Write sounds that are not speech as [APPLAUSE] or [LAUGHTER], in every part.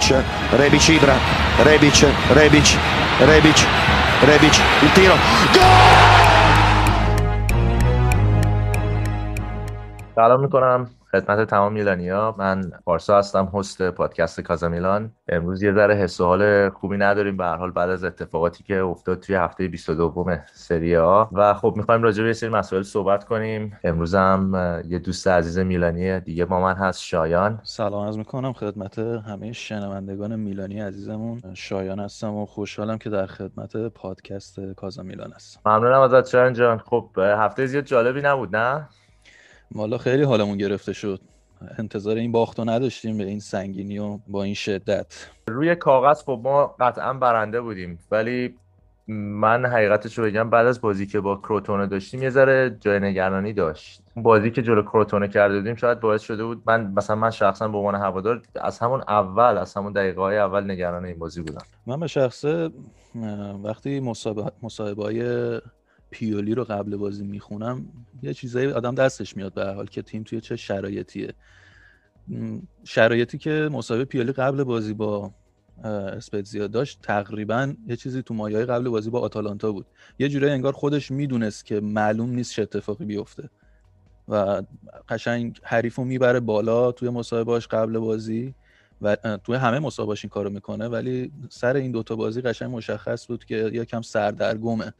Rebic, Rebic Ibra, Rebic, Rebic, Rebic, Rebic, il tiro. Gol! سلام میکنم خدمت تمام میلانیا. من پارسا هستم هست پادکست کازا میلان امروز یه ذره حس و حال خوبی نداریم. به هر حال بعد از اتفاقاتی که افتاد توی هفته 22 سری آ. و خب می‌خوایم راجع به یه سری مسائل صحبت کنیم. امروز هم یه دوست عزیز میلانی دیگه با من هست شایان. سلام از می‌کنم خدمت همه شنوندگان میلانی عزیزمون. شایان هستم و خوشحالم که در خدمت پادکست کازا میلان هستم. ممنونم ازت شایان جان. خب هفته زیاد جالبی نبود نه؟ مالا خیلی حالمون گرفته شد. انتظار این باخت رو نداشتیم به این سنگینی و با این شدت. روی کاغذ خب ما قطعا برنده بودیم ولی من حقیقتش رو بگم بعد از بازی که با کروتونه داشتیم یه ذره جای نگرانی داشت. بازی که جلو کروتونه کرده بودیم شاید باعث شده بود من مثلا من شخصا به عنوان هوادار از همون اول از همون دقیقه های اول نگران این بازی بودم. من به شخصه وقتی مصاحبه های پیولی رو قبل بازی می‌خونم یه چیزایی آدم دستش میاد به حال که تیم توی چه شرایطیه. شرایطی که مسابقه پیولی قبل بازی با اسپتزیا داشت تقریبا یه چیزی تو مایه قبل بازی با آتالانتا بود. یه جورایی انگار خودش می‌دونست که معلوم نیست چه اتفاقی بیفته. و قشنگ حریف رو می‌بره بالا توی مسابقاش قبل بازی و توی همه مسابقاش این کارو می‌کنه ولی سر این دوتا بازی قشنگ مشخص بود که یکم سردرگمه.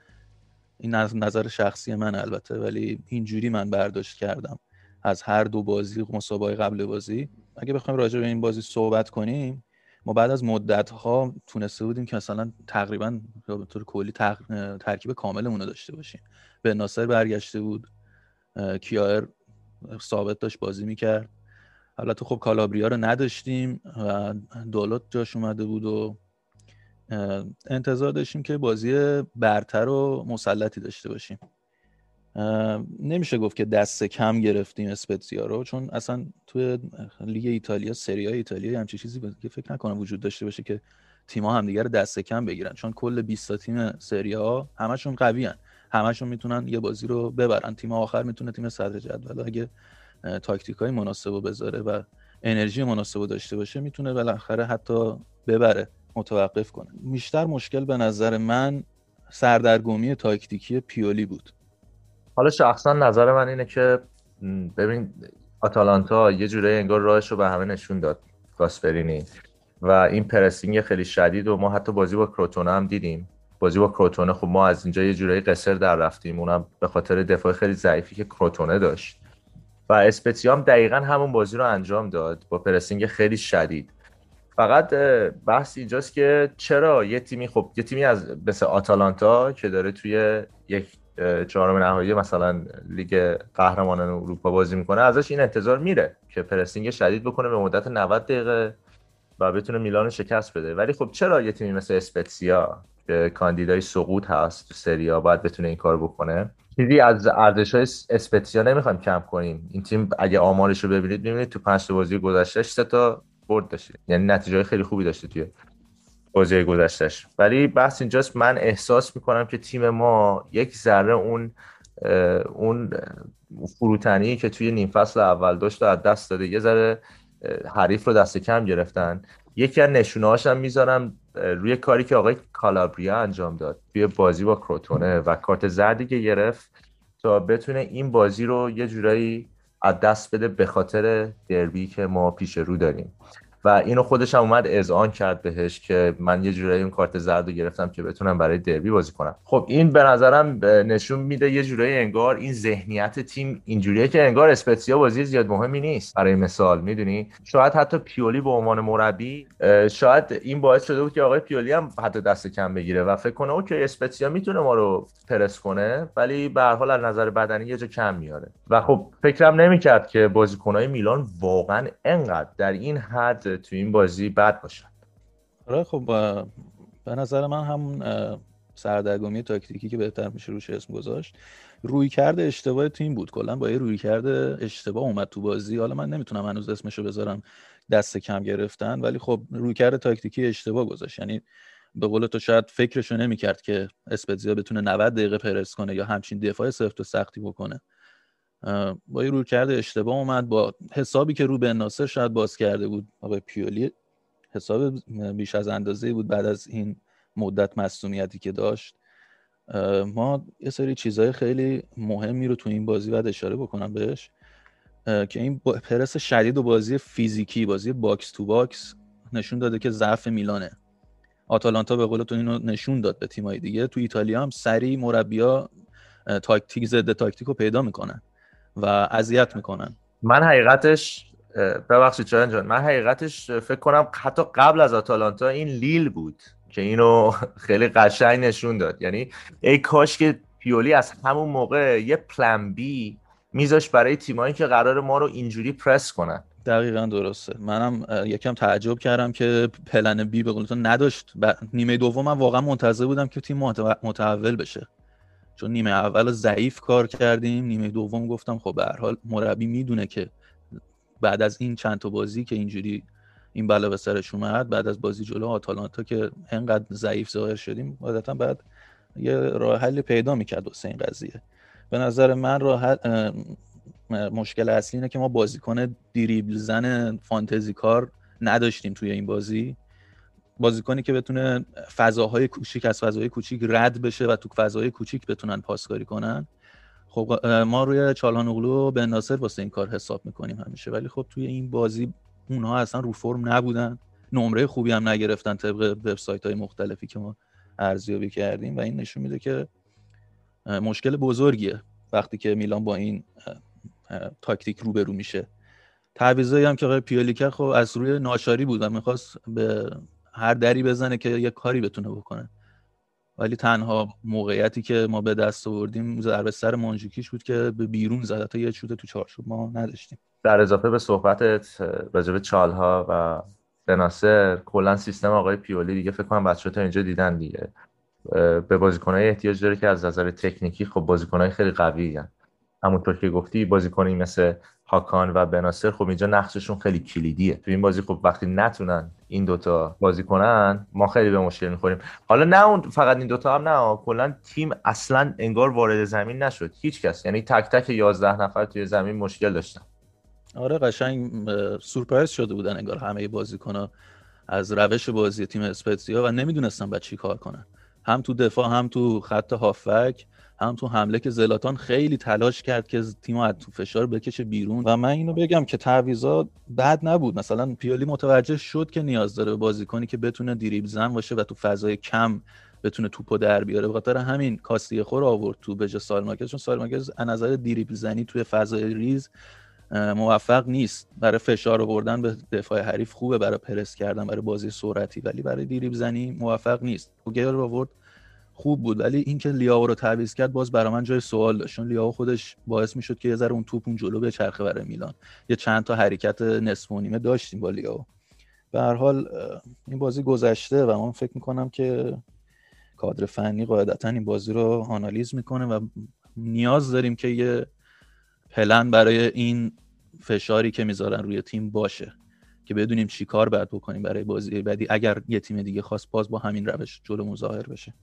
این نظر شخصی من البته ولی اینجوری من برداشت کردم از هر دو بازی مسابقه قبل بازی. اگه بخوایم راجع به این بازی صحبت کنیم ما بعد از مدت ها تونسته بودیم که مثلا تقریبا به طور کلی ترکیب کاملمون رو داشته باشیم. به ناصر برگشته بود کیایر ثابت داشت بازی می‌کرد. البته خب کالابریا رو نداشتیم و دولت جاش اومده بود و انتظار داشتیم که بازی برتر و مسلطی داشته باشیم. نمیشه گفت که دست کم گرفتیم اسپتزیا رو چون اصلا توی لیگ ایتالیا سری ایتالیا همچی چیزی که فکر نکنم وجود داشته باشه که تیم‌ها همدیگه رو دست کم بگیرن. چون کل 20 تا تیم سری ها همشون قوی هن. همشون می‌تونن یه بازی رو ببرن. تیم آخر می‌تونه تیم صدر جدول. اگه تاکتیک های مناسب بذاره و انرژی مناسب داشته باشه می‌تونه بالاخره حتی ببره. متوقف کنه. بیشتر مشکل به نظر من سردرگمی تاکتیکی پیولی بود. حالا شخصا نظر من اینه که ببین آتالانتا یه جوره انگار راهش رو به همه نشون داد گاسپرینی. و این پرسینگ خیلی شدید و ما حتی بازی با کروتونه هم دیدیم. بازی با کروتونه خب ما از اینجا یه جورایی قصر در رفتیم. اونم به خاطر دفاع خیلی ضعیفی که کروتونه داشت. و اسپتیام دقیقا همون بازی رو انجام داد با پرسینگ خیلی شدید. فقط بحث اینجاست که چرا یه تیمی خب یه تیمی از مثل آتالانتا که داره توی یک چهارم نهایی مثلا لیگ قهرمانان اروپا بازی می‌کنه ازش این انتظار میره که پرسینگ شدید بکنه به مدت 90 دقیقه و بتونه میلان شکست بده. ولی خب چرا یه تیمی مثل اسپتسیا که کاندیدای سقوط هست تو سریا باید بتونه این کار بکنه؟ چیزی از ارزش های اسپتسیا نمی‌خوایم کم کنیم. این تیم اگه آمارش رو ببینید می‌بینید تو پنج بازی گذشته سه تا برد داشته. یعنی نتیجه خیلی خوبی داشته توی بازی گذشتهش ولی بحث اینجاست من احساس می‌کنم که تیم ما یک ذره اون اون فروتنی که توی نیم فصل اول داشت از دست داده یه ذره حریف رو دست کم گرفتن. یکی از نشونه هم می‌ذارم روی کاری که آقای کالابریا انجام داد توی بازی با کروتونه و کارت زردی که گرفت تا بتونه این بازی رو یه جورایی از دست بده به خاطر دربی که ما پیش رو داریم. و اینو خودش هم اومد اذعان کرد بهش که من یه جورایی اون کارت زرد رو گرفتم که بتونم برای دربی بازی کنم. خب این به نظرم نشون میده یه جورایی انگار این ذهنیت تیم اینجوریه که انگار اسپتسیا بازی زیاد مهمی نیست برای مثال می‌دونی؟ شاید حتی پیولی به عنوان مربی شاید این باعث شده بود که آقای پیولی هم حتی دست کم بگیره و فکر کنه اوکی اسپتسیا می‌تونه ما رو پرس کنه ولی به هر حال از نظر بدنی یه جا کم میاره. و خب فکرم نمی‌کرد که بازیکنهای میلان واقعا انقدر در این حد تو این بازی بد باشن. آره خب به نظر من همون سردرگمی تاکتیکی که بهتر میشه روش اسم گذاشت روی کرده اشتباه تیم بود. کلا با یه روی کرده اشتباه اومد تو بازی. حالا من نمی‌تونم هنوز اسمشو بذارم دست کم گرفتن ولی خب روی کرده تاکتیکی اشتباه گذاشت. یعنی به قول تو شاید فکرشو نمی‌کرد که اسپتزیا بتونه 90 دقیقه پرس کنه یا همچین دفاع سفت و سختی بکنه. با یه روی کرده اشتباه اومد با حسابی که رو به ناصر شاید باز کرده بود آقای پیولی حساب بیش از اندازه بود بعد از این مدت مصومیتی که داشت. ما یه سری چیزهای خیلی مهمی رو تو این بازی باید اشاره بکنم بهش. که این پرس شدید و بازی فیزیکی بازی box to box نشون داده که ضعف میلانه. آتالانتا به قول تو اینو نشون داد به تیمای دیگه. تو ایتالیا هم سری مربیا تاکتیک ضد تاکتیک رو پیدا می‌کنن. و اذیت می‌کنن. من حقیقتش ببخشید چرا جان من حقیقتش فکر کنم حتی قبل از آتالانتا این لیل بود که اینو [LAUGHS] خیلی قشنگ نشون داد. یعنی ای کاش که پیولی از همون موقع یه پلن بی میذاش برای تیمایی که قرار ما رو اینجوری پرس کنن. دقیقا درسته. منم یکم تعجب کردم که پلن بی به قولتون نداشت. نیمه دوم من واقعا منتظر بودم که تیم متحول بشه. چون نیمه اول ضعیف کار کردیم نیمه دوم گفتم خب به هر حال مربی می‌دونه که بعد از این چند تا بازی که اینجوری این بلا به سرش اومد بعد از بازی جلو آتالانتا که انقدر ضعیف ظاهر شدیم عادتا بعد یه راه حل پیدا می‌کرد واسه این قضیه. به نظر من راه مشکل اصلی اینه که ما بازیکن دریبل زن فانتزی کار نداشتیم توی این بازی. بازیکنی که بتونه فضاهای کوچیک از فضاهای کوچیک رد بشه و تو فضاهای کوچیک بتونن پاسکاری کنن خب ما روی چالان اغلو به ناصر واسه این کار حساب می‌کنیم همیشه. ولی خب توی این بازی اونها اصلا رو فرم نبودن. نمره خوبی هم نگرفتن طبق وبسایت های مختلفی که ما ارزیابی کردیم و این نشون میده که مشکل بزرگیه وقتی که میلان با این تاکتیک روبرو میشه. تعویضایی هم که آقای خب از روی ناشاری بود و می‌خواست به هر دری بزنه که یه کاری بتونه بکنه. ولی تنها موقعیتی که ما به دست آوردیم ضربه سر مانجوکیش بود که به بیرون زد. تا یه شوت تو چارچوب ما نداشتیم. در اضافه به صحبتت راجع به چالها و بناصر کلا سیستم آقای پیولی دیگه فکر کنم بچه‌ها تا اینجا دیدن دیگه. به بازیکنای احتیاج داره که از نظر تکنیکی خب بازیکنای خیلی قوی هن. همونطور که گفتی بازیکنی مثل هاکان و بناصر خب اینجا نقششون خیلی کلیدیه. تو این بازی خب وقتی نتونن این دوتا بازی کنن ما خیلی به مشکل می‌خوریم. حالا نه اون فقط این دوتا هم نه کلا تیم اصلا انگار وارد زمین نشد. هیچ کس. یعنی تک تک 11 نفر توی زمین مشکل داشتن. آره قشنگ سورپرایز شده بودن انگار همه بازیکن‌ها از روش بازی تیم اسپتزیا و نمی‌دونستن بعد چی کار کنن. هم تو دفاع هم تو خط هافک هم تو حمله که زلاتان خیلی تلاش کرد که تیم از تو فشار بکشه بیرون. و من اینو بگم که تعویضات بد نبود. مثلا پیالی متوجه شد که نیاز داره بازیکنی که بتونه دریبل زن باشه و تو فضای کم بتونه توپو در بیاره. به خاطر همین کاستی خور آورد تو به جای سالماکز. چون سالماکز از نظر دریبل زنی توی فضای ریز موفق نیست. برای فشار آوردن به دفاع حریف خوبه برای پرس کردن برای بازی سرعتی. ولی برای دریبل زنی موفق نیست. اوگر آورد. خوب بود. ولی اینکه لیاو رو تعویض کرد باز برای من جای سوال داشت. چون لیاو خودش باعث می‌شد که یه ذره اون توپ اون جلو به چرخه برای میلان. یه چند تا حرکت نصف و نیمه داشتیم با لیاو. به هر حال این بازی گذشته و من فکر می‌کنم که کادر فنی قاعدتا این بازی رو آنالیز می‌کنه و نیاز داریم که یه پلن برای این فشاری که می‌ذارن روی تیم باشه که بدونیم چی کار باید بکنیم برای بازی بعدی. اگر یه تیم دیگه خواست باز با همین روش جلو مظاهر بشه.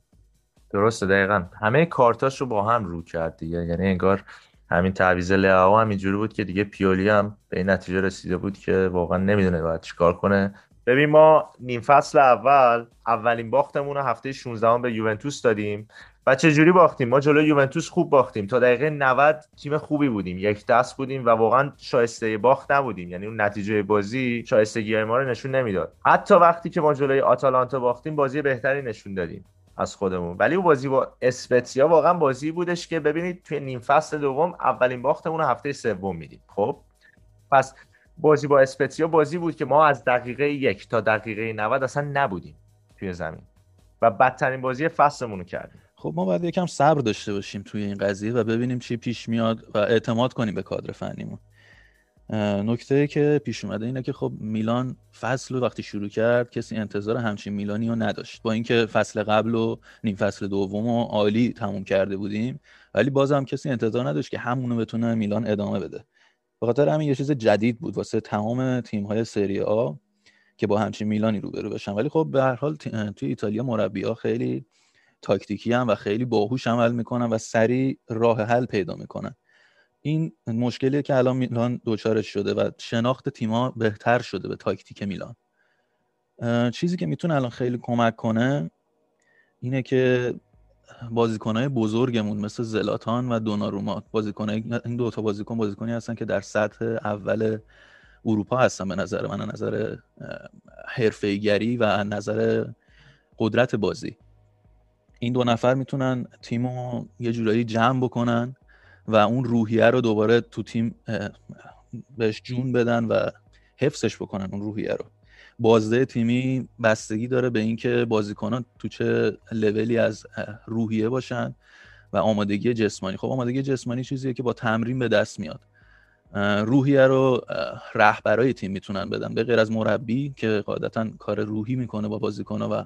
درسته دقیقا. همه کارتاش رو با هم رو کرد دیگه. یعنی انگار همین تعویض لعاو هم اینجوری بود که دیگه پیولی هم به این نتیجه رسیده بود که واقعا نمی‌دونه باید چیکار کنه. ببین ما نیم فصل اول اولین باختمون رو هفته 16 به یوونتوس دادیم. و چه جوری باختیم؟ ما جلوی یوونتوس خوب باختیم. تا دقیقه 90 تیم خوبی بودیم. یک دست بودیم و واقعا شایسته باخت نبودیم. یعنی اون نتیجه بازی شایستگی ما رو نشون نمی‌داد. حتی وقتی که ما جلوی آتالانتا باختیم بازی بهتری نشون دادیم. از خودمون. ولی اون بازی با اسپتسیا واقعا بازی بودش که ببینید توی نیم فصل دوم اولین باختمون رو هفته سوم میدیم. خب؟ پس بازی با اسپتسیا بازی بود که ما از دقیقه یک تا دقیقه 90 اصلا نبودیم توی زمین و بدترین بازی فصلمون رو کردیم. خب ما باید یکم صبر داشته باشیم توی این قضیه و ببینیم چی پیش میاد و اعتماد کنیم به کادر فنیمون. نکته که پیش اومده اینه که خب میلان فصل رو وقتی شروع کرد کسی انتظار همچین میلانی رو نداشت. با اینکه فصل قبل و نیم فصل دوم و عالی تموم کرده بودیم ولی بازم کسی انتظار نداشت که همونو بتونه میلان ادامه بده. به خاطر همین یه چیز جدید بود واسه تمام تیم های سری آ که با همچین میلانی روبرو بشن. ولی خب به هر حال توی ایتالیا مربی ها خیلی تاکتیکی هم و خیلی باهوش عمل می‌کنن و سریع راه حل پیدا می‌کنن. این مشکلی که الان میلان دوچارش شده و شناخت تیما بهتر شده به تاکتیک میلان. چیزی که می‌تونه الان خیلی کمک کنه اینه که بازیکنهای بزرگمون مثل زلاتان و دوناروما بازیکنای این دو تا بازیکن بازیکنی هستن که در سطح اول اروپا هستن به نظر من نظر حرفه‌ایگری و نظر قدرت بازی. این دو نفر می‌تونن تیمو یه جورایی جمع بکنن و اون روحیه رو دوباره تو تیم بهش جون بدن و حفظش بکنن اون روحیه رو. بازده تیمی بستگی داره به اینکه بازیکنان تو چه لولی از روحیه باشن و آمادگی جسمانی. خب آمادگی جسمانی چیزیه که با تمرین به دست میاد. روحیه رو رهبرای تیم می‌تونن بدن. به غیر از مربی که قاعدتا کار روحی می‌کنه با بازیکنها و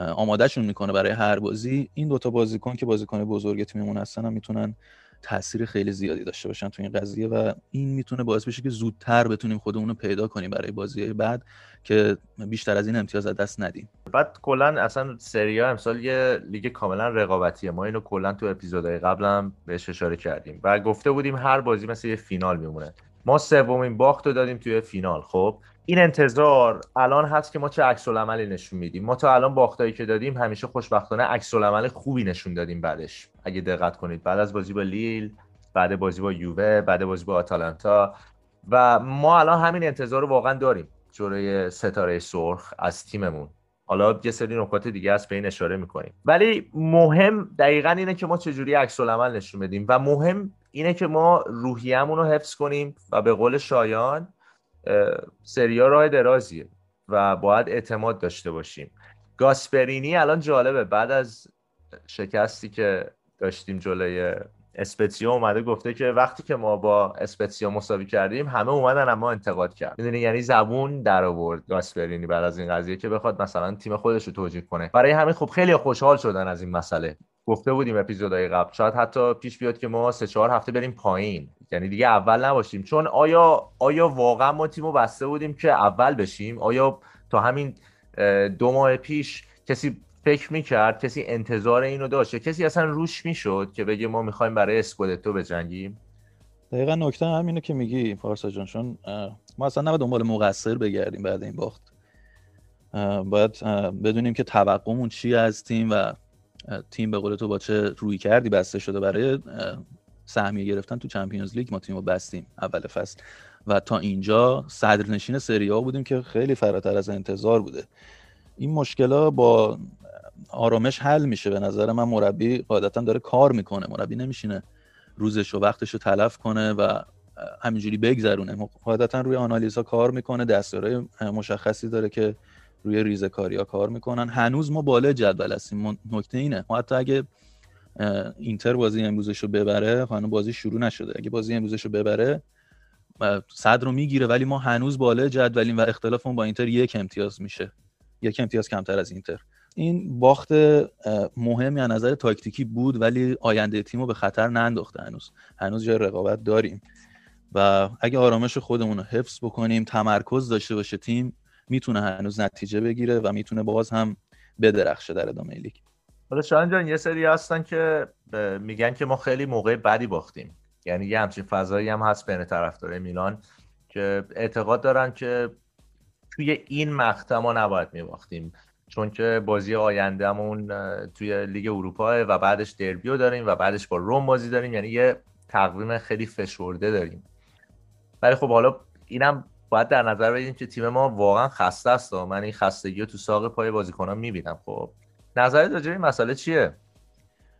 آمادهشون می‌کنه برای هر بازی این دوتا بازیکن که بازیکن بزرگ تیممون هستن هم می‌تونن تاثیر خیلی زیادی داشته باشن تو این قضیه و این می‌تونه باعث بشه که زودتر بتونیم خودمون رو پیدا کنیم برای بازی بعد که بیشتر از این امتیاز از دست ندیم. بعد کلا اصلا سری امسال یه لیگ کاملا رقابتیه. ما اینو کلا تو اپیزودهای قبلم بهش اشاره کردیم و گفته بودیم هر بازی مثل یه فینال میمونه. ما سومین باخت رو دادیم توی فینال. خب این انتظار الان هست که ما چه عکس عملی نشون میدیم؟ ما تا الان باختایی که دادیم همیشه خوشبختانه عکس خوبی نشون دادیم بعدش. اگه دقت کنید. بعد از بازی با لیل بعد بازی با یووه بعد بازی با آتالانتا. و ما الان همین انتظار رو واقعا داریم. جلوی ستاره سرخ از تیممون. حالا یه سری نکات دیگه هست به این اشاره می‌کنیم. ولی مهم دقیقا اینه که ما چجوری عکس عمل نشون بدیم و مهم اینه که ما روحیه‌مون رو حفظ کنیم و به قول شایان سریا راه درازیه و باید اعتماد داشته باشیم. گاسپرینی الان جالبه. بعد از شکستی که داشتیم جلوی اسپتسیا اومده گفته که وقتی که ما با اسپتسیا مساوی کردیم همه اومدن اما انتقاد کرد. می‌دونی یعنی زبون در آورد گاسپرینی بعد از این قضیه که بخواد مثلا تیم خودش رو توجیه کنه. برای همین خب خیلی خوشحال شدن از این مسئله. گفته بودیم اپیزودهای قبل شاید حتی پیش بیاد که ما سه چهار هفته بریم پایین. یعنی دیگه اول نباشیم. چون آیا آیا واقعا ما تیمو بسته بودیم که اول بشیم؟ آیا تا همین دو ماه پیش کسی فکر می‌کرد کسی انتظار اینو داشت کسی اصلا روش می‌شد که بگه ما می‌خوایم برای اسکودتو بجنگیم؟ دقیقا نکته همینه که میگی فارسا جان چون ما اصلا نباید دنبال مقصر بگردیم بعد این باخت. باید بدونیم که توقعمون چی از تیم و تیم به قول تو با چه روی کردی بسته شده برای سهمیه گرفتن تو چمپیونز لیگ. ما تیم رو بستیم اول فصل و تا اینجا صدرنشین سری ها بودیم که خیلی فراتر از انتظار بوده. این مشکل با آرامش حل میشه. به نظر من مربی قاعدتا داره کار می‌کنه. مربی نمیشینه روزش و وقتش رو تلف کنه و همینجوری بگذرونه. قاعدتا روی آنالیزها کار می‌کنه. دستورهای مشخصی داره که روی ریزکاری ها کار می‌کنن. هنوز ما بالا جدول هستیم. نکته اینه. ما حتی اگه اینتر بازی امروزش رو ببره هنوز بازی شروع نشده. اگه بازی امروزش رو ببره صد رو می‌گیره ولی ما هنوز بالا جدولیم و اختلافمون با اینتر یک امتیاز میشه. یک امتیاز کمتر از اینتر. این باخت مهمی از نظر تاکتیکی بود ولی آینده تیم رو به خطر ننداخته هنوز. هنوز جای رقابت داریم. و اگه آرامش خودمون رو حفظ بکنیم تمرکز داشته باشه تیم می‌تونه هنوز نتیجه بگیره و می‌تونه باز هم بدرخشه در ادامه لیگ. حالا شاهین جان یه سری هستن که میگن که ما خیلی موقع بدی باختیم. یعنی یه همچین فضایی هم هست بین طرفدارای میلان که اعتقاد دارن که توی این مقطع ما نباید میباختیم. چون که بازی آیندهمون توی لیگ اروپا و بعدش دربیو داریم و بعدش با روم بازی داریم. یعنی یه تقویم خیلی فشرده داریم. ولی خب حالا اینم باید در نظر بگیریم که تیم ما واقعا خسته است. من این خستگی رو تو ساق پای بازیکنان می‌بینم. خب نظرت راجع این مسئله چیه؟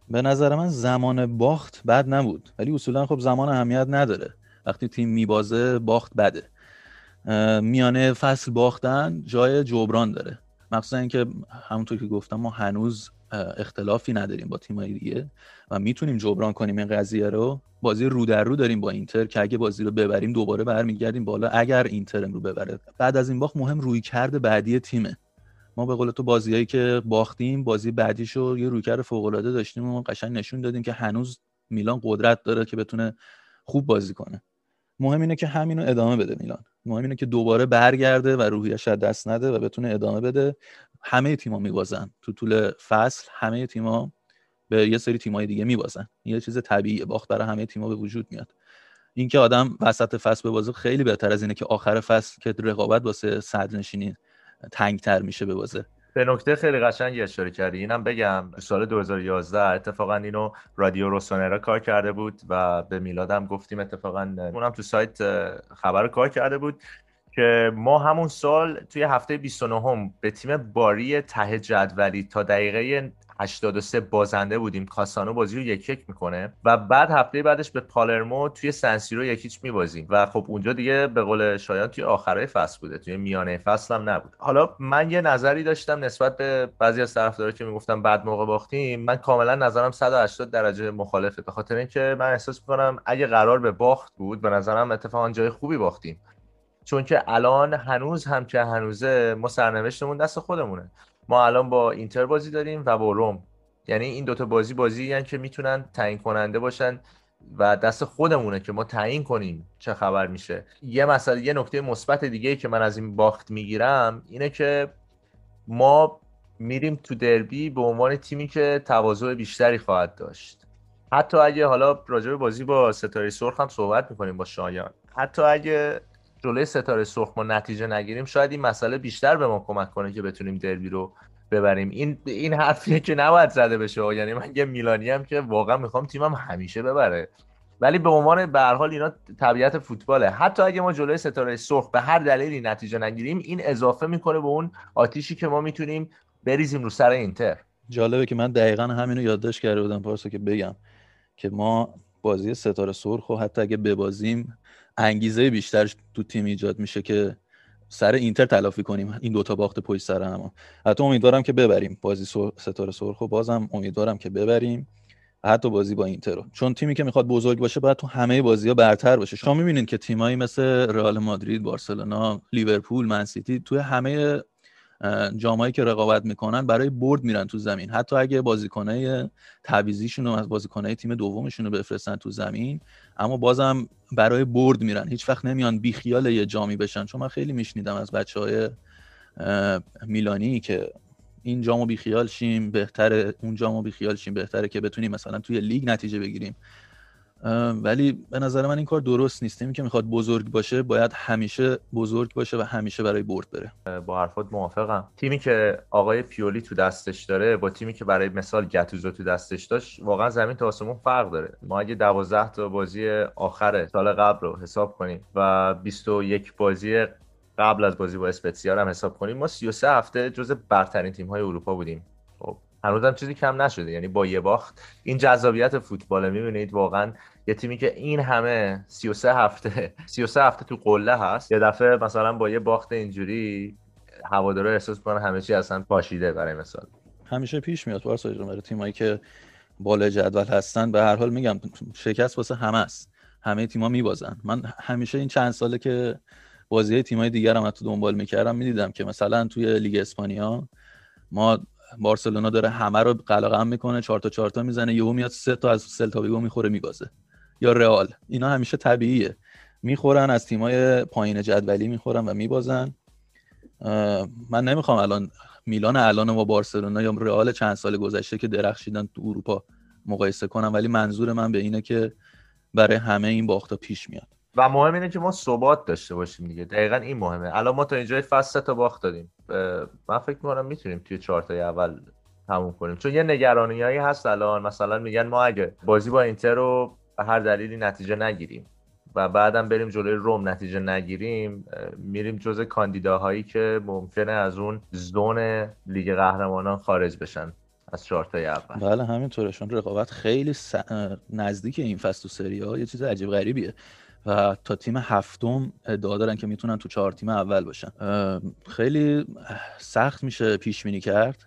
به نظر من زمان باخت بد نبود. ولی اصولا خب زمان اهمیت نداره. وقتی تیم میبازه باخت بده. میانه فصل باختن جای جبران داره. مخصوصا اینکه همونطور که گفتم ما هنوز اختلافی نداریم با تیمایی دیگه و می‌تونیم جبران کنیم این قضیه رو. بازی رو در رو داریم با اینتر که اگه بازی رو ببریم دوباره برمیگردیم بالا. اگر اینتر رو ببره. بعد از این باخت مهم روی کرده بعدی تیمه. ما به قول تو بازیایی که باختیم بازی بعدیشو یه رویکرد فوق العاده داشتیم و قشنگ نشون دادیم که هنوز میلان قدرت داره که بتونه خوب بازی کنه. مهم اینه که همینو ادامه بده میلان. مهم اینه که دوباره برگرده و روحیش دست نده و بتونه ادامه بده. همه تیم‌ها میبازن تو طول فصل. همه تیم‌ها به یه سری تیم‌های دیگه میبازن. یه چیز طبیعیه. باخت برای همه تیم‌ها به وجود میاد. اینکه آدم وسط فصل ببازه خیلی بهتر از اینه که آخر فصل که رقابت واسه صدر نشینی تنگتر میشه به بازه. به نکته خیلی قشنگی اشاره کردی. اینم بگم سال 2011 اتفاقا اینو رادیو روسونرا کار کرده بود و به میلادم گفتیم اتفاقا اونم تو سایت خبر کار کرده بود که ما همون سال توی هفته 29 هم به تیم باری ته جدولی تا دقیقه 83 بازنده بودیم. کاسانو بازی رو یک یک می‌کنه و بعد هفته بعدش به پالرمو توی سنسیرو یکیچ میبازیم و خب اونجا دیگه به قول شایان توی آخرای فصل بوده. توی میانه فصل هم نبود. حالا من یه نظری داشتم نسبت به بعضی از طرفدارا که می‌گفتم بعد موقع باختیم. من کاملا نظرم 180 درجه مخالفه. به خاطر اینکه من احساس می‌کنم اگه قرار به باخت بود به نظرم اتفاقا جای خوبی باختیم. چون که الان هنوز هم که هنوزه ما سرنوشتمون دست خودمونه. ما الان با اینتر بازی داریم و با روم. یعنی این دوتا بازی بازی یعنی که می‌تونن تعیین کننده باشن و دست خودمونه که ما تعیین کنیم چه خبر میشه. یه مسئله یه نکته مثبت دیگه که من از این باخت می‌گیرم اینه که ما میریم تو دربی به عنوان تیمی که تواضع بیشتری خواهد داشت. حتی اگه حالا راجع بازی با ستاره سرخ هم صحبت می‌کنیم با شایان. حتی اگه جلوی ستاره سرخ ما نتیجه نگیریم شاید این مسئله بیشتر به ما کمک کنه که بتونیم دربی رو ببریم. این این حرفیه که نباید زده بشه یعنی من یه میلانی هم که واقعا می‌خوام تیمم همیشه ببره. ولی به عنوان به حال اینا طبیعت فوتباله. حتی اگه ما جلوی ستاره سرخ به هر دلیلی نتیجه نگیریم این اضافه می‌کنه به اون آتیشی که ما می‌تونیم بریزیم رو سر اینتر. جالبه که من دقیقا همینو یادداشت کرده بودم پارسا که بگم که ما بازی ستاره سرخ و حتی اگه ببازیم انگیزه بیشتر تو تیم ایجاد میشه که سر اینتر تلافی کنیم. این دوتا باخت پشت سر هم حتی امیدوارم که ببریم بازی ستاره سرخ و بازم امیدوارم که ببریم. حتی بازی با اینتر رو. چون تیمی که می‌خواد بزرگ باشه باید تو همه بازی ها برتر باشه. شما می‌بینید که تیمایی مثل رئال مادرید بارسلونا لیورپول منسیتی توی همه جامایی که رقابت می‌کنن برای برد میرن تو زمین. حتی اگه بازیکنای تعویزیشون رو از بازیکنای تیم دومشون رو بفرستن تو زمین اما بازم برای برد میرن. هیچ وقت نمیان بیخیال یه جامی بشن. چون من خیلی میشنیدم از بچه های میلانی که این جامو بیخیال شیم بهتره اون جامو بیخیال شیم بهتره که بتونیم مثلا توی لیگ نتیجه بگیریم. ولی به نظر من این کار درست نیست. تیمی که می‌خواد بزرگ باشه باید همیشه بزرگ باشه و همیشه برای برد بره. با حرفات موافقم. تیمی که آقای پیولی تو دستش داره با تیمی که برای مثال گتوزو تو دستش داشت واقعا زمین تا آسمون فرق داره. ما اگه 12 تا بازی آخر سال قبل رو حساب کنیم و 21 بازی قبل از بازی با اسپتسیار هم حساب کنیم ما 33 هفته جز برترین تیم های اروپا بودیم. هنوزم چیزی کم نشده. یعنی با یه باخت. این جذابیت فوتبال می‌بینید؟ واقعا یه تیمی که این همه 33 هفته [LAUGHS] 33 هفته تو قله هست یه دفعه مثلا با یه باخت اینجوری هوادارا احساس کنن همه چی اصلا پاشیده برای مثال. همیشه پیش میاد پارسا جون برای تیمایی که بالا جدول هستن. به هر حال میگم شکست واسه همه است. همه تیم‌ها میبازن. من همیشه این چند ساله که بازی تیمای دیگر هم تو دنبال می‌کردم می‌دیدم که مثلا توی لیگ اسپانیا ما بارسلونا داره همه رو قلقم می‌کنه چهار تا چهار تا می‌زنه یهو میاد سه تا از سلتا ویگو می‌خوره میبازه. یا رئال. اینا همیشه طبیعیه. می‌خورن از تیمای پایین جدولی می‌خورن و میبازن. من نمی‌خوام الان میلان الان با بارسلونا یا رئال چند سال گذشته که درخشیدن تو اروپا مقایسه کنم ولی منظور من به اینه که برای همه این باختا پیش میاد. و مهم اینه که ما ثبات داشته باشیم دیگه. دقیقا این مهمه. الان ما تا اینجای فصل تا باخت دادیم. من فکر می‌کنم می‌تونیم توی چهار اول تموم کنیم. چون یه نگرانیایی هست الان. مثلا میگن ما اگه بازی با اینتر رو به هر دلیلی نتیجه نگیریم و بعدم بریم جلوی روم نتیجه نگیریم میریم جز کاندیداهایی که ممکنه از اون زون لیگ قهرمانان خارج بشن از چهارتای اول. بله همینطوره. چون رقابت خیلی س... نزدیک این فصل تو سری ها. یه چیز عجیب غریبیه. و تا تیم هفتم ادعا دارن که می‌تونن تو چهار تیم اول باشن. خیلی سخت میشه پیش بینی کرد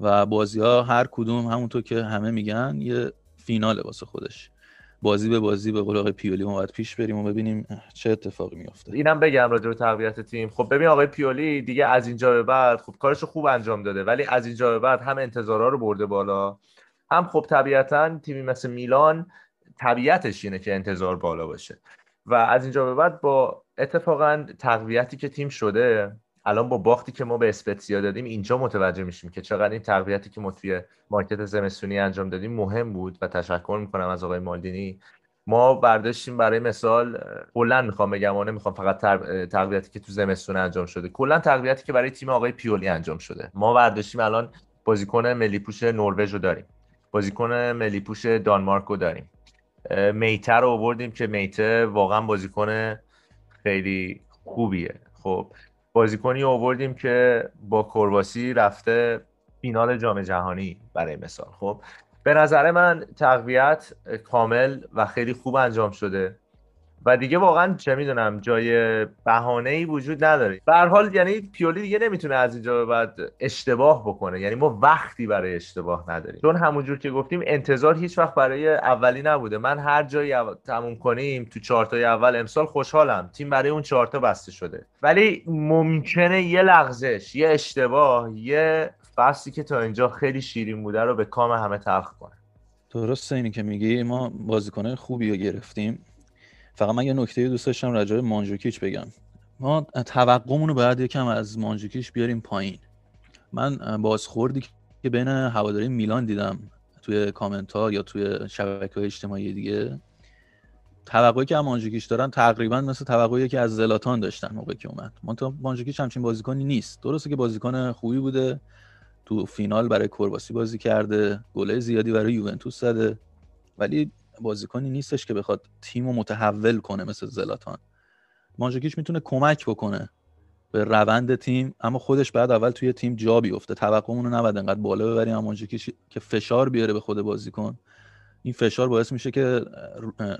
و بازی ها هر کدوم همونطور که همه میگن یه فینال واسه خودش. بازی به بازی به قول پیولی ما باید پیش بریم و ببینیم چه اتفاقی میافته. اینم بگم راجع به تقویت تیم. خب ببین آقای پیولی دیگه از اینجا به بعد خب کارشو خوب انجام داده ولی از اینجا به بعد هم انتظارا رو برده بالا هم خب طبیعتا تیمی مثل میلان طبیعتش اینه که انتظار بالا باشه. و از اینجا به بعد با اتفاقا تقویتی که تیم شده الان با باختی که ما به اسپتسیا دادیم اینجا متوجه میشیم که چقدر این تقویتی که ما توی مارکت زمستونی انجام دادیم مهم بود و تشکر می‌کنم از آقای مالدینی. ما برداشتیم برای مثال کلا می‌خوام بگم نمی‌خوام فقط تقویتی که تو زمستون انجام شده کلا تقویتی که برای تیم آقای پیولی انجام شده. ما برداشتیم الان بازیکن ملی پوش نروژ رو داریم. بازیکن ملی پوش دانمارک رو داریم. میته رو آوردیم که میته واقعا بازیکن خیلی خوبیه. خب بازیکنی آوردیم که با کرواسی رفته فینال جام جهانی برای مثال. خب به نظر من تقویت کامل و خیلی خوب انجام شده. و دیگه واقعا چه می‌دونم جای بهانه ای وجود نداره. به حال یعنی پیولی دیگه نمی‌تونه از اینجا به بعد اشتباه بکنه. یعنی ما وقتی برای اشتباه نداریم. چون همونجور که گفتیم انتظار هیچ وقت برای اولی نبوده. من هر جایی تموم کنیم تو چارتای اول امسال خوشحالم. تیم برای اون چارتا بسته شده. ولی ممکنه یه لغزش یه اشتباه یه فصلی که تا اینجا خیلی شیرین بوده رو به کام همه تلخ کنه. درسته اینی که میگی. ما بازیکنه خوبی رو گرفتیم. فقط من یه نکته دوست داشتم راجع به مانجوکیچ بگم. ما توقعمون رو باید یکم از مانجوکیچ بیاریم پایین. من بازخوردی که بین هواداری میلان دیدم توی کامنت ها یا توی شبکه های اجتماعی دیگه توقعی که مانجوکیچ دارن تقریبا مثل توقعی که از زلاتان داشتن موقعی که اومد. مانجوکیچ همچین بازیکنی نیست. درسته که بازیکن خوبی بوده تو فینال برای کرواسی بازی کرده گله زیادی برای یوونتوس زده ولی بازیکنی نیستش که بخواد تیم رو متحول کنه مثل زلاتان. مانجوکیچ می‌تونه کمک بکنه به روند تیم اما خودش بعد اول توی تیم جا بیفته. توقعمون رو نباید انقدر بالا ببریم اما که فشار بیاره به خود بازیکن این فشار باعث میشه که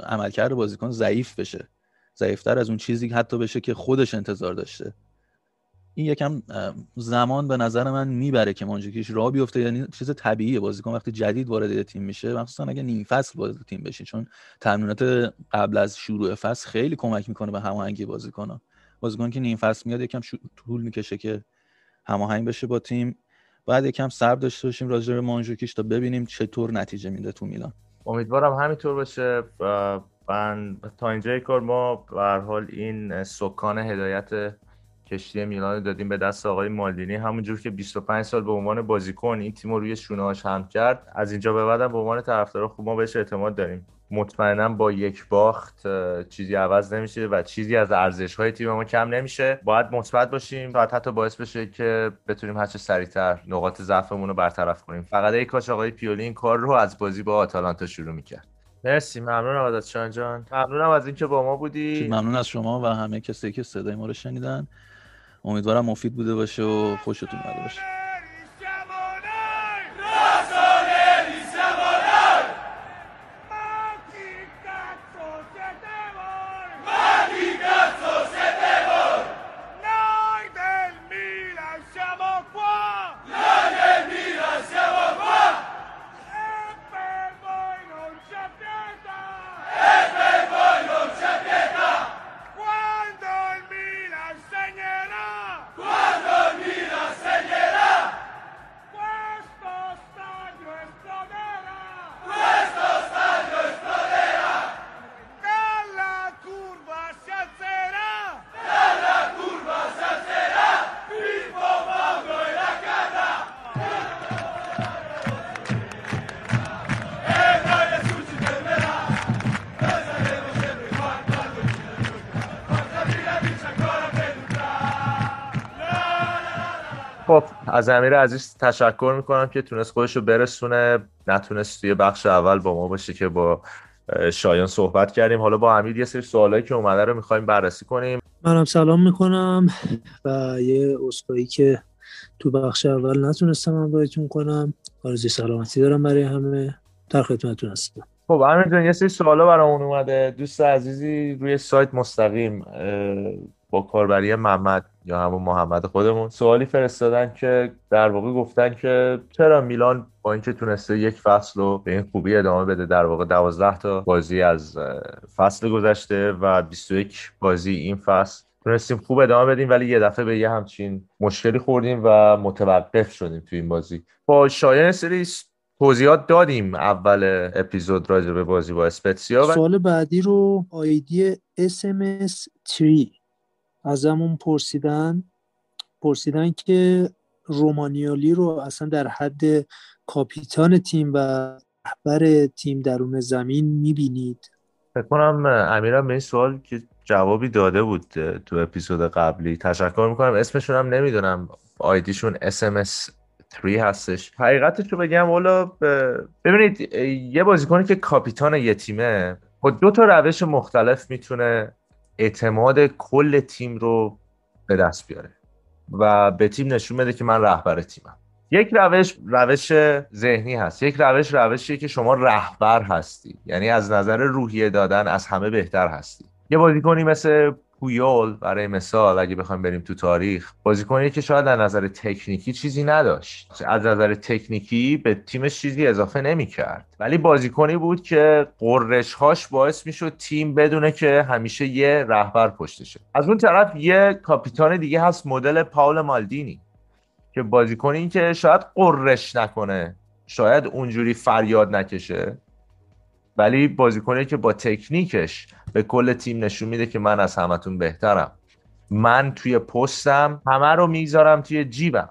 عملکرد بازیکن ضعیف بشه. ضعیفتر از اون چیزی حتی بشه که خودش انتظار داشته. این یکم زمان به نظر من می‌بره که مانجوکیش را بیفته. یعنی چیز طبیعیه بازیکن وقتی جدید وارد تیم میشه مخصوصا اگه نیم فصل وارد تیم بشه چون تمرینات قبل از شروع فصل خیلی کمک می‌کنه به هماهنگی بازیکن‌ها بازیکن که نیم فصل میاد یکم طول می‌کشه که هماهنگ بشه با تیم. بعد یکم صبر داشته باشیم راجع به مانجوکیش تا ببینیم چطور نتیجه میده تو میلان. امیدوارم همینطور باشه. من تا اینجای کار ما به حال این سکان هدایت کشتی میلان دادیم به دست آقای مالدینی. همونجور که 25 سال به عنوان بازیکن این تیم رو روی شونه‌هاش هم کرد. از اینجا به بعدم به عنوان طرفدار خوب ما بهش اعتماد داریم. مطمئنا با یک باخت چیزی عوض نمیشه و چیزی از ارزش های تیم ما کم نمیشه. باید مثبت باشیم. تا حتی باعث بشه که بتونیم هر چه سریعتر نقاط ضعفمون رو برطرف کنیم. فقط ای کاش آقای پیولی این کار رو از بازی با آتالانتا شروع می‌کرد. مرسی. ممنونم از شان جان ممنونم از اینکه با ما بودی. ممنون از شما و همه کسی که صدای ما رو شنیدن. امیدوارم مفید بوده باشه و خوشتون اومده باشه. از امیر عزیز تشکر می‌کنم که تونست خودش رو برسونه. نتونست توی بخش اول با ما باشه که با شایان صحبت کردیم. حالا با امیر یه سری سوالایی که اومده رو می‌خوایم بررسی کنیم. منم سلام می‌کنم و یه اسکایی که تو بخش اول نتونستم همراهیتون کنم. آرزوی سلامتی دارم برای همه. در خدمتتون هستم. خب امیر جان یه سری سوالا برامون اومده. دوست عزیزی روی سایت مستقیم با کاربری محمد. یا همون محمد خودمون. سوالی فرستادن که در واقع گفتن که چرا میلان با اینکه تونسته یک فصل رو به این خوبی ادامه بده در واقع 12 تا بازی از فصل گذشته و 21 بازی این فصل تونستیم خوب ادامه بدیم ولی یه دفعه به یه همچین مشکلی خوردیم و متوقف شدیم تو این بازی. با شایان سری توضیحات دادیم اول اپیزود راجع به بازی با اسپتسیا سوال بعدی رو آیدی SMS3 ازمون پرسیدن پرسیدن که رومانیالی رو اصلا در حد کاپیتان تیم و رهبر تیم درون زمین می‌بینید؟ فکر کنم امیرم به این سوال که جوابی داده بود تو اپیزود قبلی. تشکر می‌کنم. اسمشون هم نمی‌دونم. آیدیشون SMS 3 هستش. حقیقتش رو بگم والا ببینید یه بازیکنی که کاپیتان یه تیمه با دو تا روش مختلف می‌تونه اعتماد کل تیم رو به دست بیاره و به تیم نشون بده که من رهبر تیمم. یک روش روش ذهنی هست. یک روش روشیه که شما رهبر هستی. یعنی از نظر روحیه دادن از همه بهتر هستی. یه بازیکنی مثل پویول برای مثال اگه بخوایم بریم تو تاریخ بازیکنی که شاید از نظر تکنیکی چیزی نداشت. از نظر تکنیکی به تیمش چیزی اضافه نمی‌کرد. ولی بازیکنی بود که قررش هاش باعث می‌شد تیم بدونه که همیشه یه رهبر پشتشه. از اون طرف یه کاپیتان دیگه هست مدل پاول مالدینی که بازیکنی که شاید قررش نکنه شاید اونجوری فریاد نکشه. ولی بازیکنی که با تکنیکش به کل تیم نشون میده که من از همتون بهترم. من توی پستم همه رو می‌ذارم توی جیبم.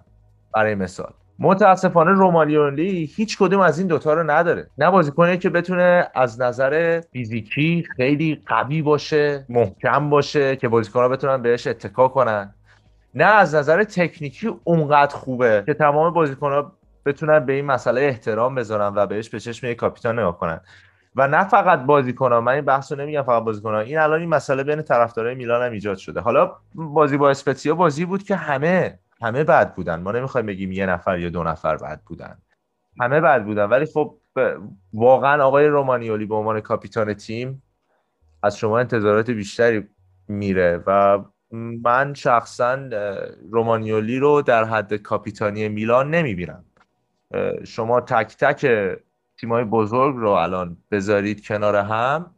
برای مثال. متاسفانه رومالیونلی هیچ کدوم از این دوتا رو نداره. نه بازیکنی که بتونه از نظر فیزیکی خیلی قوی باشه محکم باشه که بازیکنها بتونن بهش اتکا کنن. نه از نظر تکنیکی اونقدر خوبه که تمام بازیکنها بتونن به این مسئله احترام بذارن و بهش به چشم یک کاپیتان نگاه کنن. و نه فقط بازیکنان من این بحث رو نمیگم فقط بازیکنان این الان این مسئله بین طرفدارای میلان هم ایجاد شده. حالا بازی با اسپتزیا بازی بود که همه همه بد بودن. ما نمی‌خوایم بگیم یه نفر یا دو نفر بد بودن. همه بد بودن. ولی خب واقعا آقای رومانیولی به عنوان کاپیتان تیم از شما انتظارات بیشتری میره و من شخصا رومانیولی رو در حد کاپیتانی میلان نمی‌بینم. شما تک تک تیمای بزرگ رو الان بذارید کنار هم.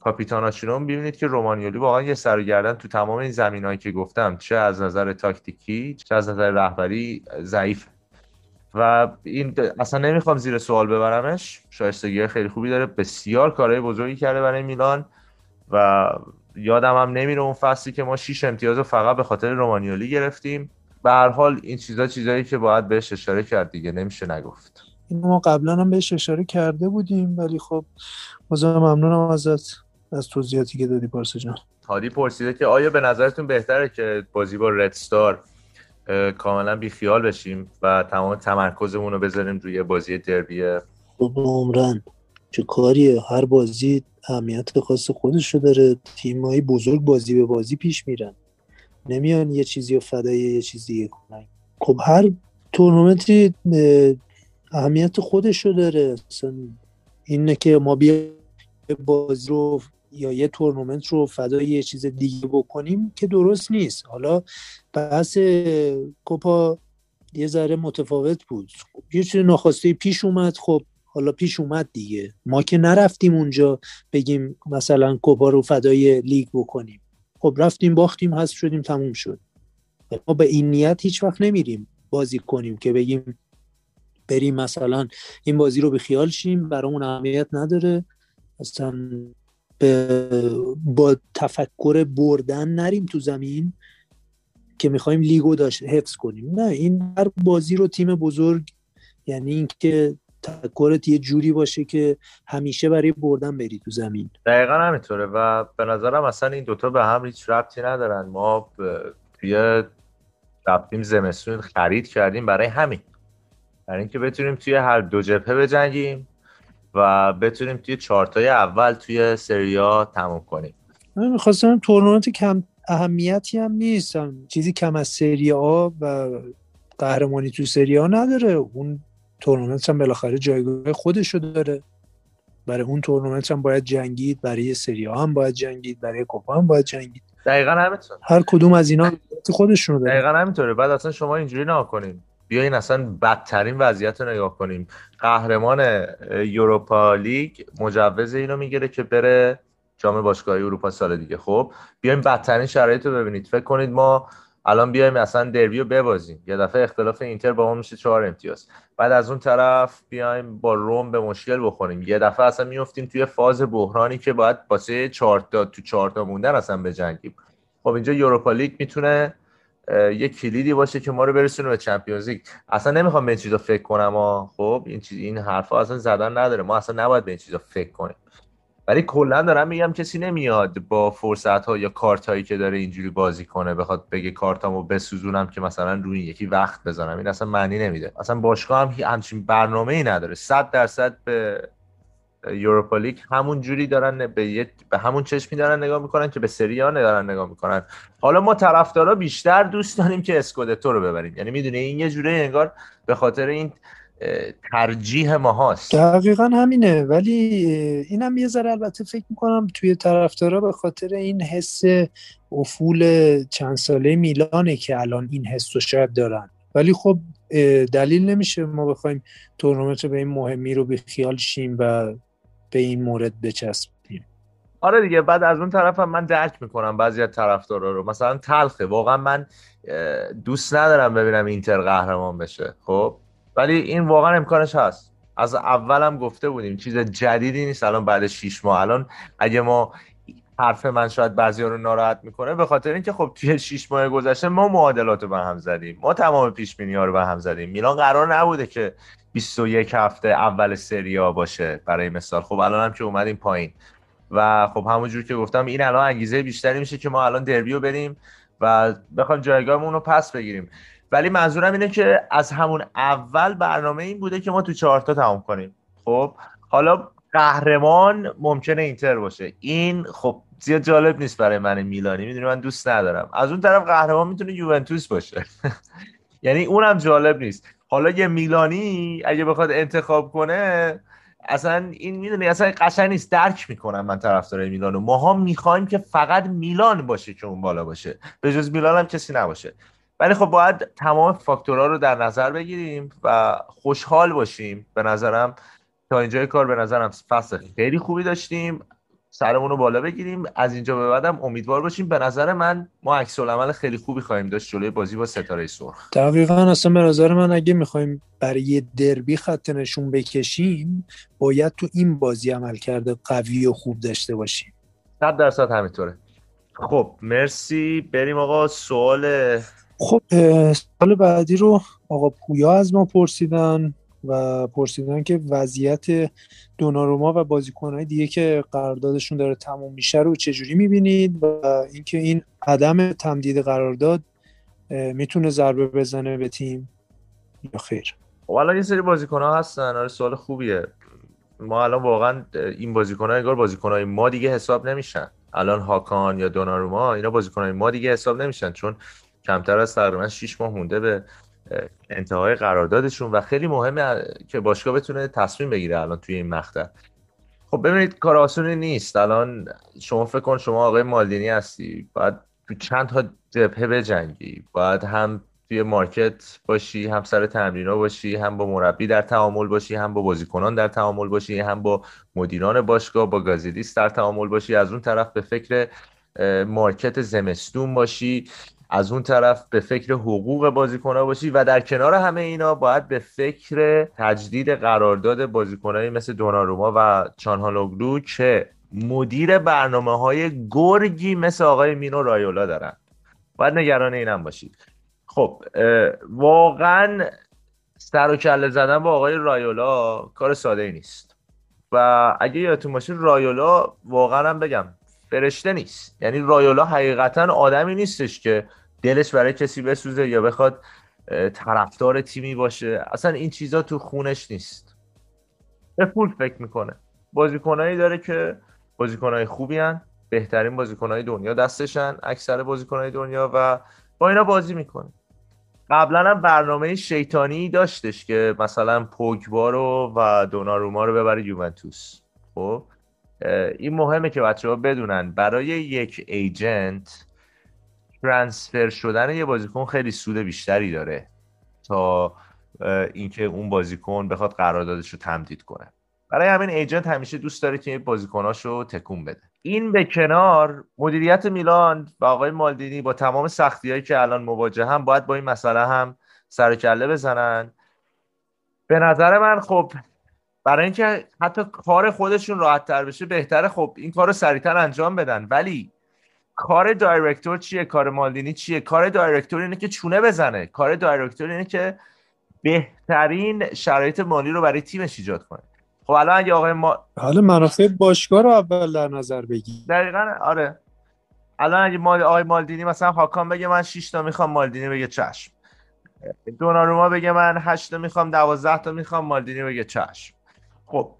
کاپیتاناشون رو ببینید که رومانیولی واقعا یه سر تو تمام این زمینهایی که گفتم چه از نظر تاکتیکی چه از نظر رهبری ضعیف و این اصلا نمی‌خوام زیر سوال ببرمش. شایستگی خیلی خوبی داره. بسیار کارهای بزرگی کرده برای میلان. و یادم هم نمیره اون فصلی که ما 6 امتیاز فقط به خاطر رومانیولی گرفتیم. به هر حال این چیزا چیزایی که باید بهش اشاره کرد دیگه نمیشه نگفت. این ما قبلا هم بهش اشاره کرده بودیم ولی خب بازم ممنونم ازت از توضیحاتی که دادی پارسا جان. هادی پرسیده که آیا به نظرتون بهتره که بازی با رد ستار کاملا بیخیال بشیم و تمام تمرکزمون رو بذاریم روی بازی دربی؟ خب عمرن چه کاریه؟ هر بازی اهمیت خاص خودش رو داره. تیمایی بزرگ بازی به بازی پیش میرن. نمیان یه چیزی رو فدای یه چیزی کنن. خب هر تورنمنتی اهمیت خودش رو داره. اصلا اینه که ما بیا بازی رو یا یه تورنمنت رو فدای یه چیز دیگه بکنیم که درست نیست. حالا بحث کوپا یه ذره متفاوت بود. یه چیز ناخواسته پیش اومد. خب حالا پیش اومد دیگه. ما که نرفتیم اونجا بگیم مثلا کوپا رو فدای لیگ بکنیم. خب رفتیم باختیم هست شدیم تموم شد. ما به این نیت هیچ وقت نمیریم بازی کنیم که بگیم بریم مثلا این بازی رو به خیال شیم برامون اهمیت نداره. اصلا با تفکر بردن نریم تو زمین که می‌خوایم لیگو داشت حفظ کنیم. نه این هر بازی رو تیم بزرگ یعنی اینکه تفکرت یه جوری باشه که همیشه برای بردن بری تو زمین. دقیقا همینطوره و به نظرم اصلا این دوتا به هم هیچ ربطی ندارن. ما توی رفتیم زمستون خرید کردیم برای همین. برای اینکه بتونیم توی هر دو جبهه بجنگیم و بتونیم توی چارتای اول توی سریا تموم کنیم. من می‌خواستم تورنمنت کم اهمیتی هم نیست. چیزی کم از سری آ و قهرمانی تو سری آ نداره. اون تورنمنت هم بالاخره جایگاه خودشو داره. برای اون تورنمنت هم باید جنگید. برای سری آ هم باید جنگید. برای کوپا هم باید جنگید. دقیقا همینطور. هر کدوم از اینا [LAUGHS] خودشونو داره. دقیقا همینطوره. بعد اصلا شما اینجوری نکنیم بیاین اصلا بدترین وضعیت رو نگاه کنیم. قهرمان یوروپا لیگ مجوز اینو می‌گیره که بره جام باشگاهی اروپا سال دیگه. خب بیایم بدترین شرایط رو ببینید. فکر کنید ما الان بیایم اصلا دربی رو ببازیم. یه دفعه اختلاف اینتر با ما میشه چهار امتیاز. بعد از اون طرف بیایم با روم به مشکل بخوریم. یه دفعه اصلا میفتیم توی فاز بحرانی که باید واسه چهار تا تو چهار تا موندن اصلا بجنگیم. خب اینجا یوروپا لیگ می‌تونه یه کلیدی باشه که ما رو برسونه به چمپیونز لیگ. اصلا نمی‌خوام به این چیزا فکر کنم ها خب این چیز این حرفا اصلا زدن نداره. ما اصلا نباید به این چیزا فکر کنیم. ولی کلا دارم میگم کسی نمیاد با فرصت ها یا کارت هایی که داره اینجوری بازی کنه بخواد بگه کارتامو بسوزونم که مثلا روی یکی وقت بزنم. این اصلا معنی نمیده. اصلا باشگاه هم همچین برنامه ای نداره. صد درصد به یوروپا لیگ همون جوری دارن به, به همون چشمی دارن نگاه می‌کنن که به سری ها دارن نگاه می‌کنن. حالا ما طرفدارا بیشتر دوست داریم که اسکودتو رو ببریم. یعنی می‌دونی این یه جوری انگار به خاطر این ترجیح ما هاست دقیقا همینه. ولی اینم یه ذره البته فکر می‌کنم توی طرفدارا به خاطر این حس افول چند ساله میلانه که الان این حس رو شاید دارن. ولی خب دلیل نمیشه ما بخوایم تورنمنت به این مهمی رو به خیال شیم و به این مورد بچسبیم. آره دیگه بعد از اون طرف هم من درک می‌کنم بعضی از طرفدارا رو. مثلا تلخه. واقعا من دوست ندارم ببینم اینتر قهرمان بشه خب؟ ولی این واقعا امکانش هست. از اولم گفته بودیم چیز جدیدی نیست. الان بعد 6 ماه. الان اگه ما حرف من شاید بعضی رو ناراحت می‌کنه به خاطر اینکه خب توی 6 ماه گذشته ما معادلات رو به هم زدیم. ما تمام پیش ها رو به هم زدیم. میلان قرار نبوده که 21 هفته اول سریا باشه برای مثال. خب الان هم که اومدیم پایین. و خب همونجور که گفتم این الان انگیزه بیشتری میشه که ما الان دربیو بریم و بخوایم جایگاهمون رو پس بگیریم. ولی منظورم اینه که از همون اول برنامه این بوده که ما تو چهارتا تمام کنیم. خب حالا قهرمان ممکنه اینتر باشه. این خب زیاد جالب نیست برای من میلانی می‌دونی من دوست ندارم. از اون طرف قهرمان می‌تونه یوونتوس باشه. [LAUGHS] یعنی اونم جالب نیست. حالا یه میلانی اگه بخواد انتخاب کنه اصلا این می‌دونی اصلا قشنگ نیست. درک می‌کنم من طرفدار میلانو. ماها می‌خوایم که فقط میلان باشه که اون بالا باشه. به جز میلان هم کسی نباشه. ولی خب باید تمام فاکتورها رو در نظر بگیریم و خوشحال باشیم. به نظرم تا اینجای کار به نظرم فصل خیلی خوبی داشتیم. سرمون رو بالا بگیریم. از اینجا به بعدم امیدوار باشیم. به نظر من ما عکس عمل خیلی خوبی خواهیم داشت جلوی بازی با ستاره سرخ. دقیقا اصلا به نظر من اگه می‌خوایم برای دربی خط نشون بکشیم باید تو این بازی عمل کرده قوی و خوب داشته باشیم. صد درصد همینطوره. خب مرسی. بریم آقا سوال خب سال بعدی رو آقا پویا از ما پرسیدن. و پرسیدن که وضعیت دوناروما و بازیکنهای دیگه که قراردادشون داره تموم میشه رو چجوری می‌بینید؟ و اینکه این عدم تمدید قرارداد می‌تونه ضربه بزنه به تیم یا خیر؟ خب الان یه سری بازیکن ها هستن. آره سوال خوبیه. ما الان واقعا این بازیکن ها انگار بازیکن ما دیگه حساب نمیشن. الان هاکان یا دوناروما اینا بازیکن های ما دیگه حساب نمیشن. چون کمتر از تقریبا 6 ماه مونده به انتهای قراردادشون و خیلی مهمه که باشگاه بتونه تصمیم بگیره الان توی این مقطع. خب ببینید کار آسونی نیست. الان شما فکر کن شما آقای مالدینی هستی. باید تو چند تا جبهه بجنگی. باید هم توی مارکت باشی هم سر تمرینا باشی هم با مربی در تعامل باشی هم با بازیکنان در تعامل باشی هم با مدیران باشگاه با گازیدیس در تعامل باشی. از اون طرف به فکر مارکت زمستون باشی. از اون طرف به فکر حقوق بازیکنها باشی و در کنار همه اینا باید به فکر تجدید قرارداد بازیکنهایی مثل دوناروما و چانهالوگلو که مدیر برنامه های گرگی مثل آقای مینو رایولا دارن. باید نگران اینم باشید. خب واقعا سر و کله زدن با آقای رایولا کار ساده ای نیست. و اگه یادتون باشه رایولا واقعا هم بگم فرشته نیست. یعنی رایولا حقیقتا آدمی نیستش که دلش برای کسی بسوزه یا بخواد طرفدار تیمی باشه. اصلا این چیزا تو خونش نیست. به پول فکر می‌کنه. بازیکنایی داره که بازیکنای خوبی هن. بهترین بازیکنهای دنیا دستشن اکثر بازیکنهای دنیا و با اینا بازی می‌کنه. قبلا هم برنامه شیطانی داشتش که مثلا پوگبا رو و دوناروما رو ببره یوونتوس. خب؟ این مهمه که بچه ها بدونن برای یک ایجنت ترانسفر شدن یه بازیکن خیلی سود بیشتری داره تا اینکه اون بازیکن بخواد قراردادش رو تمدید کنه. برای همین ایجنت همیشه دوست داره که بازیکناش رو تکون بده. این به کنار مدیریت میلان و آقای مالدینی با تمام سختی هایی که الان مواجه هم باید با این مسئله هم سر کله بزنن. به نظر من خب برای اینکه حتی کار خودشون راحت تر بشه بهتره. خب این کار رو سریعتر انجام بدن. ولی کار دایرکتور چیه؟ کار مالدینی چیه؟ کار دایرکتور اینه که چونه بزنه. کار دایرکتور اینه که بهترین شرایط مالی رو برای تیمش ایجاد کنه. خب الان اگه آقای ما حالا منافع باشگاه رو اول در نظر بگی دقیقا آره. الان اگه مال آقای مالدینی مثلا هاکان بگه من 6 تا می‌خوام مالدینی بگه چشم. دوناروما بگه من 8 تا می‌خوام 12 تا می‌خوام مالدینی بگه چشم. خب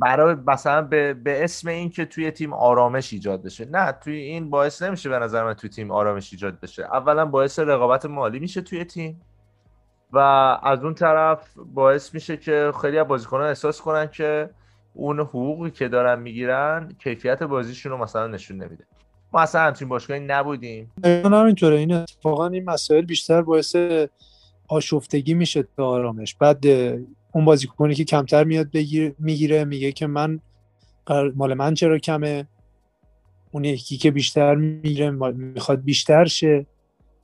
برای مثلا به, به اسم این که توی تیم آرامش ایجاد بشه. نه توی این باعث نمیشه به نظر من توی تیم آرامش ایجاد بشه. اولا باعث رقابت مالی میشه توی تیم و از اون طرف باعث میشه که خیلی از بازیکنان احساس کنن که اون حقوقی که دارن می‌گیرن کیفیت بازیشون رو مثلا نشون نمیده. ما اصلا همچین باشگاهی نبودیم. همینطوره این اتفاقا این مسائل بیشتر باعث آشفتگی میشه تا آرامش. بعد اون بازیکنی که کمتر میاد بگیر می‌گیره میگه که من مال من چرا کمه؟ اون یکی که بیشتر می‌گیره می‌خواد بیشتر شه.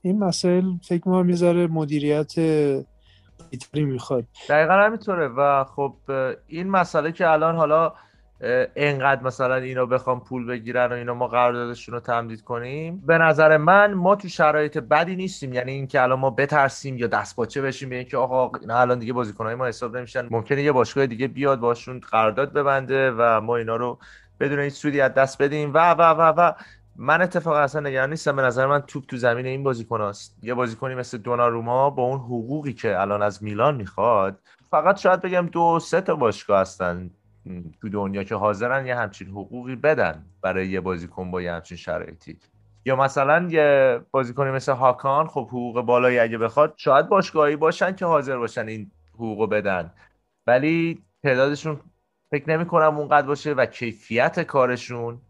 این مسائل فکر ما می‌ذاره مدیریت بیتری می‌خواد. دقیقا همینطوره. و خب این مسئله که الان حالا انقدر مثلا اینا بخوام پول بگیرن و اینا ما قراردادشون رو تمدید کنیم. به نظر من ما تو شرایط بدی نیستیم. یعنی اینکه الان ما بترسیم یا دست باچه بشیم به اینکه آقا اینا الان دیگه بازیکنای ما حساب نمیشن. ممکنه یه باشگاه دیگه بیاد باشون قرارداد ببنده و ما اینا رو بدون هیچ سودی از دست بدیم. و و و و. من اتفاقا اصلا نگران نیستم. به نظر من توپ تو زمین این بازیکناست یه بازیکنی مثل دوناروما با اون حقوقی که الان از میلان می‌خواد فقط شاید بگم دو سه تا باشگاه هستن. تو دنیا که حاضرن یه همچین حقوقی بدن برای یه بازیکن با یه همچین شرایطی. یا مثلا یه بازیکنی مثل هاکان خب حقوق بالایی اگه بخواد شاید باشگاهی باشن که حاضر باشن این حقوقو بدن. ولی تعدادشون فکر نمی کنم اونقدر باشه و کیفیت کارشون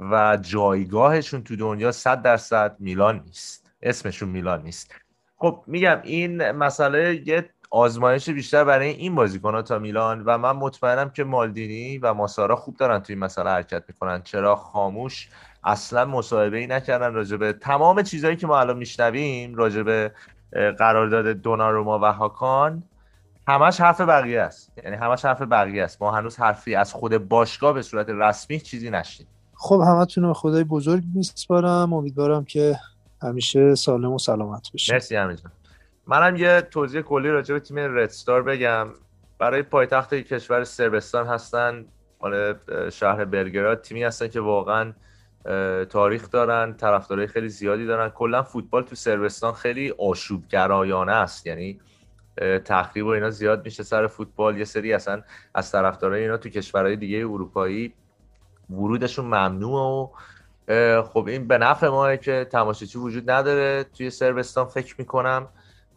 و جایگاهشون تو دنیا صد درصد میلان نیست. اسمشون میلان نیست. خب میگم این مسئله یه آزمایش بیشتر برای این بازیکن ها تا میلان و من مطمئنم که مالدینی و ماسارا خوب دارن توی این مسئله حرکت می‌کنن. چرا خاموش اصلا مصاحبه ای نکردن راجبه تمام چیزهایی که ما الان میشنویم راجبه قرارداد دوناروما و هاکان. همش حرف بقیه است. یعنی همش حرف بقیه است. ما هنوز حرفی از خود باشگاه به صورت رسمی چیزی نشید خب همتون رو خدای بزرگ میسپارم. امیدوارم که همیشه سالم و سلامت بشه مرسی همیشه منم یه توضیح کلی راجع به تیم ردستار بگم. برای پایتخت کشور سربستان هستن. مال شهر برگراد تیمی هستن که واقعا تاریخ دارن طرفدارای خیلی زیادی دارن. کلا فوتبال تو سربستان خیلی آشوبگرایانه است. یعنی تخریب و اینا زیاد میشه سر فوتبال. یه سری اصلا از طرفدارای اینا تو کشورهای دیگه اروپایی ورودشون ممنوع و خب این به نفع ماه که تماشاچی وجود نداره. توی سربستان فکر می‌کنم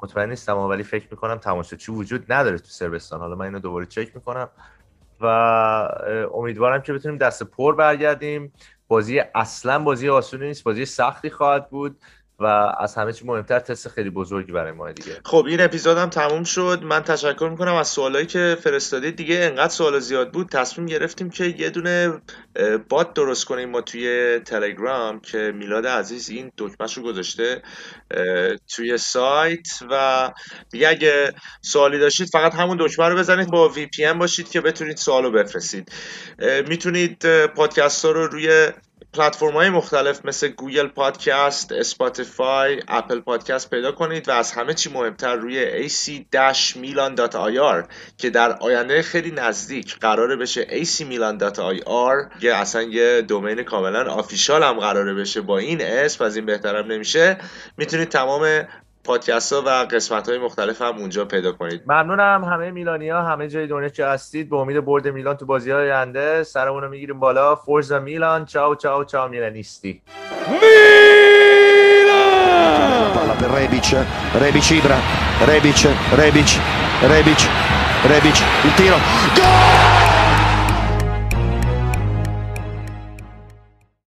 مطمئن نیستم ولی فکر می‌کنم تماشاچی وجود نداره تو سربستان. حالا من اینو دوباره چک می‌کنم و امیدوارم که بتونیم دست پر برگردیم. بازی اصلا بازی آسونی نیست بازی سختی خواهد بود. و از همه چی مهمتر تست خیلی بزرگی برای ما دیگه. خب این اپیزودم تموم شد. من تشکر می‌کنم از سوالایی که فرستادید. دیگه انقدر سوال زیاد بود تصمیم گرفتیم که یه دونه بات درست کنیم ما توی تلگرام که میلاد عزیز این دکمهش رو گذاشته توی سایت. و دیگه اگه سوالی داشتید فقط همون دکمه رو بزنید با وی پی باشید که بتونید سوالو بفرستید. می‌تونید پادکست ها رو روی پلتفرم های مختلف مثل گوگل پادکست، اسپاتیفای، اپل پادکست پیدا کنید و از همه چی مهمتر روی ac-milan.ir که در آینده خیلی نزدیک قراره بشه acmilan.ir که اصلا یه domain کاملا official هم قراره بشه با این اسم از این بهترم نمیشه. می‌تونید تمام پادکست ها و قسمت های مختلف هم اونجا پیدا کنید. ممنونم. همه میلانیا همه جای دنیا که هستید. به امید برد میلان تو بازی های آینده سرمون رو می‌گیریم بالا. فورزا میلان. چاو چاو چاو. میلانیستی. Palla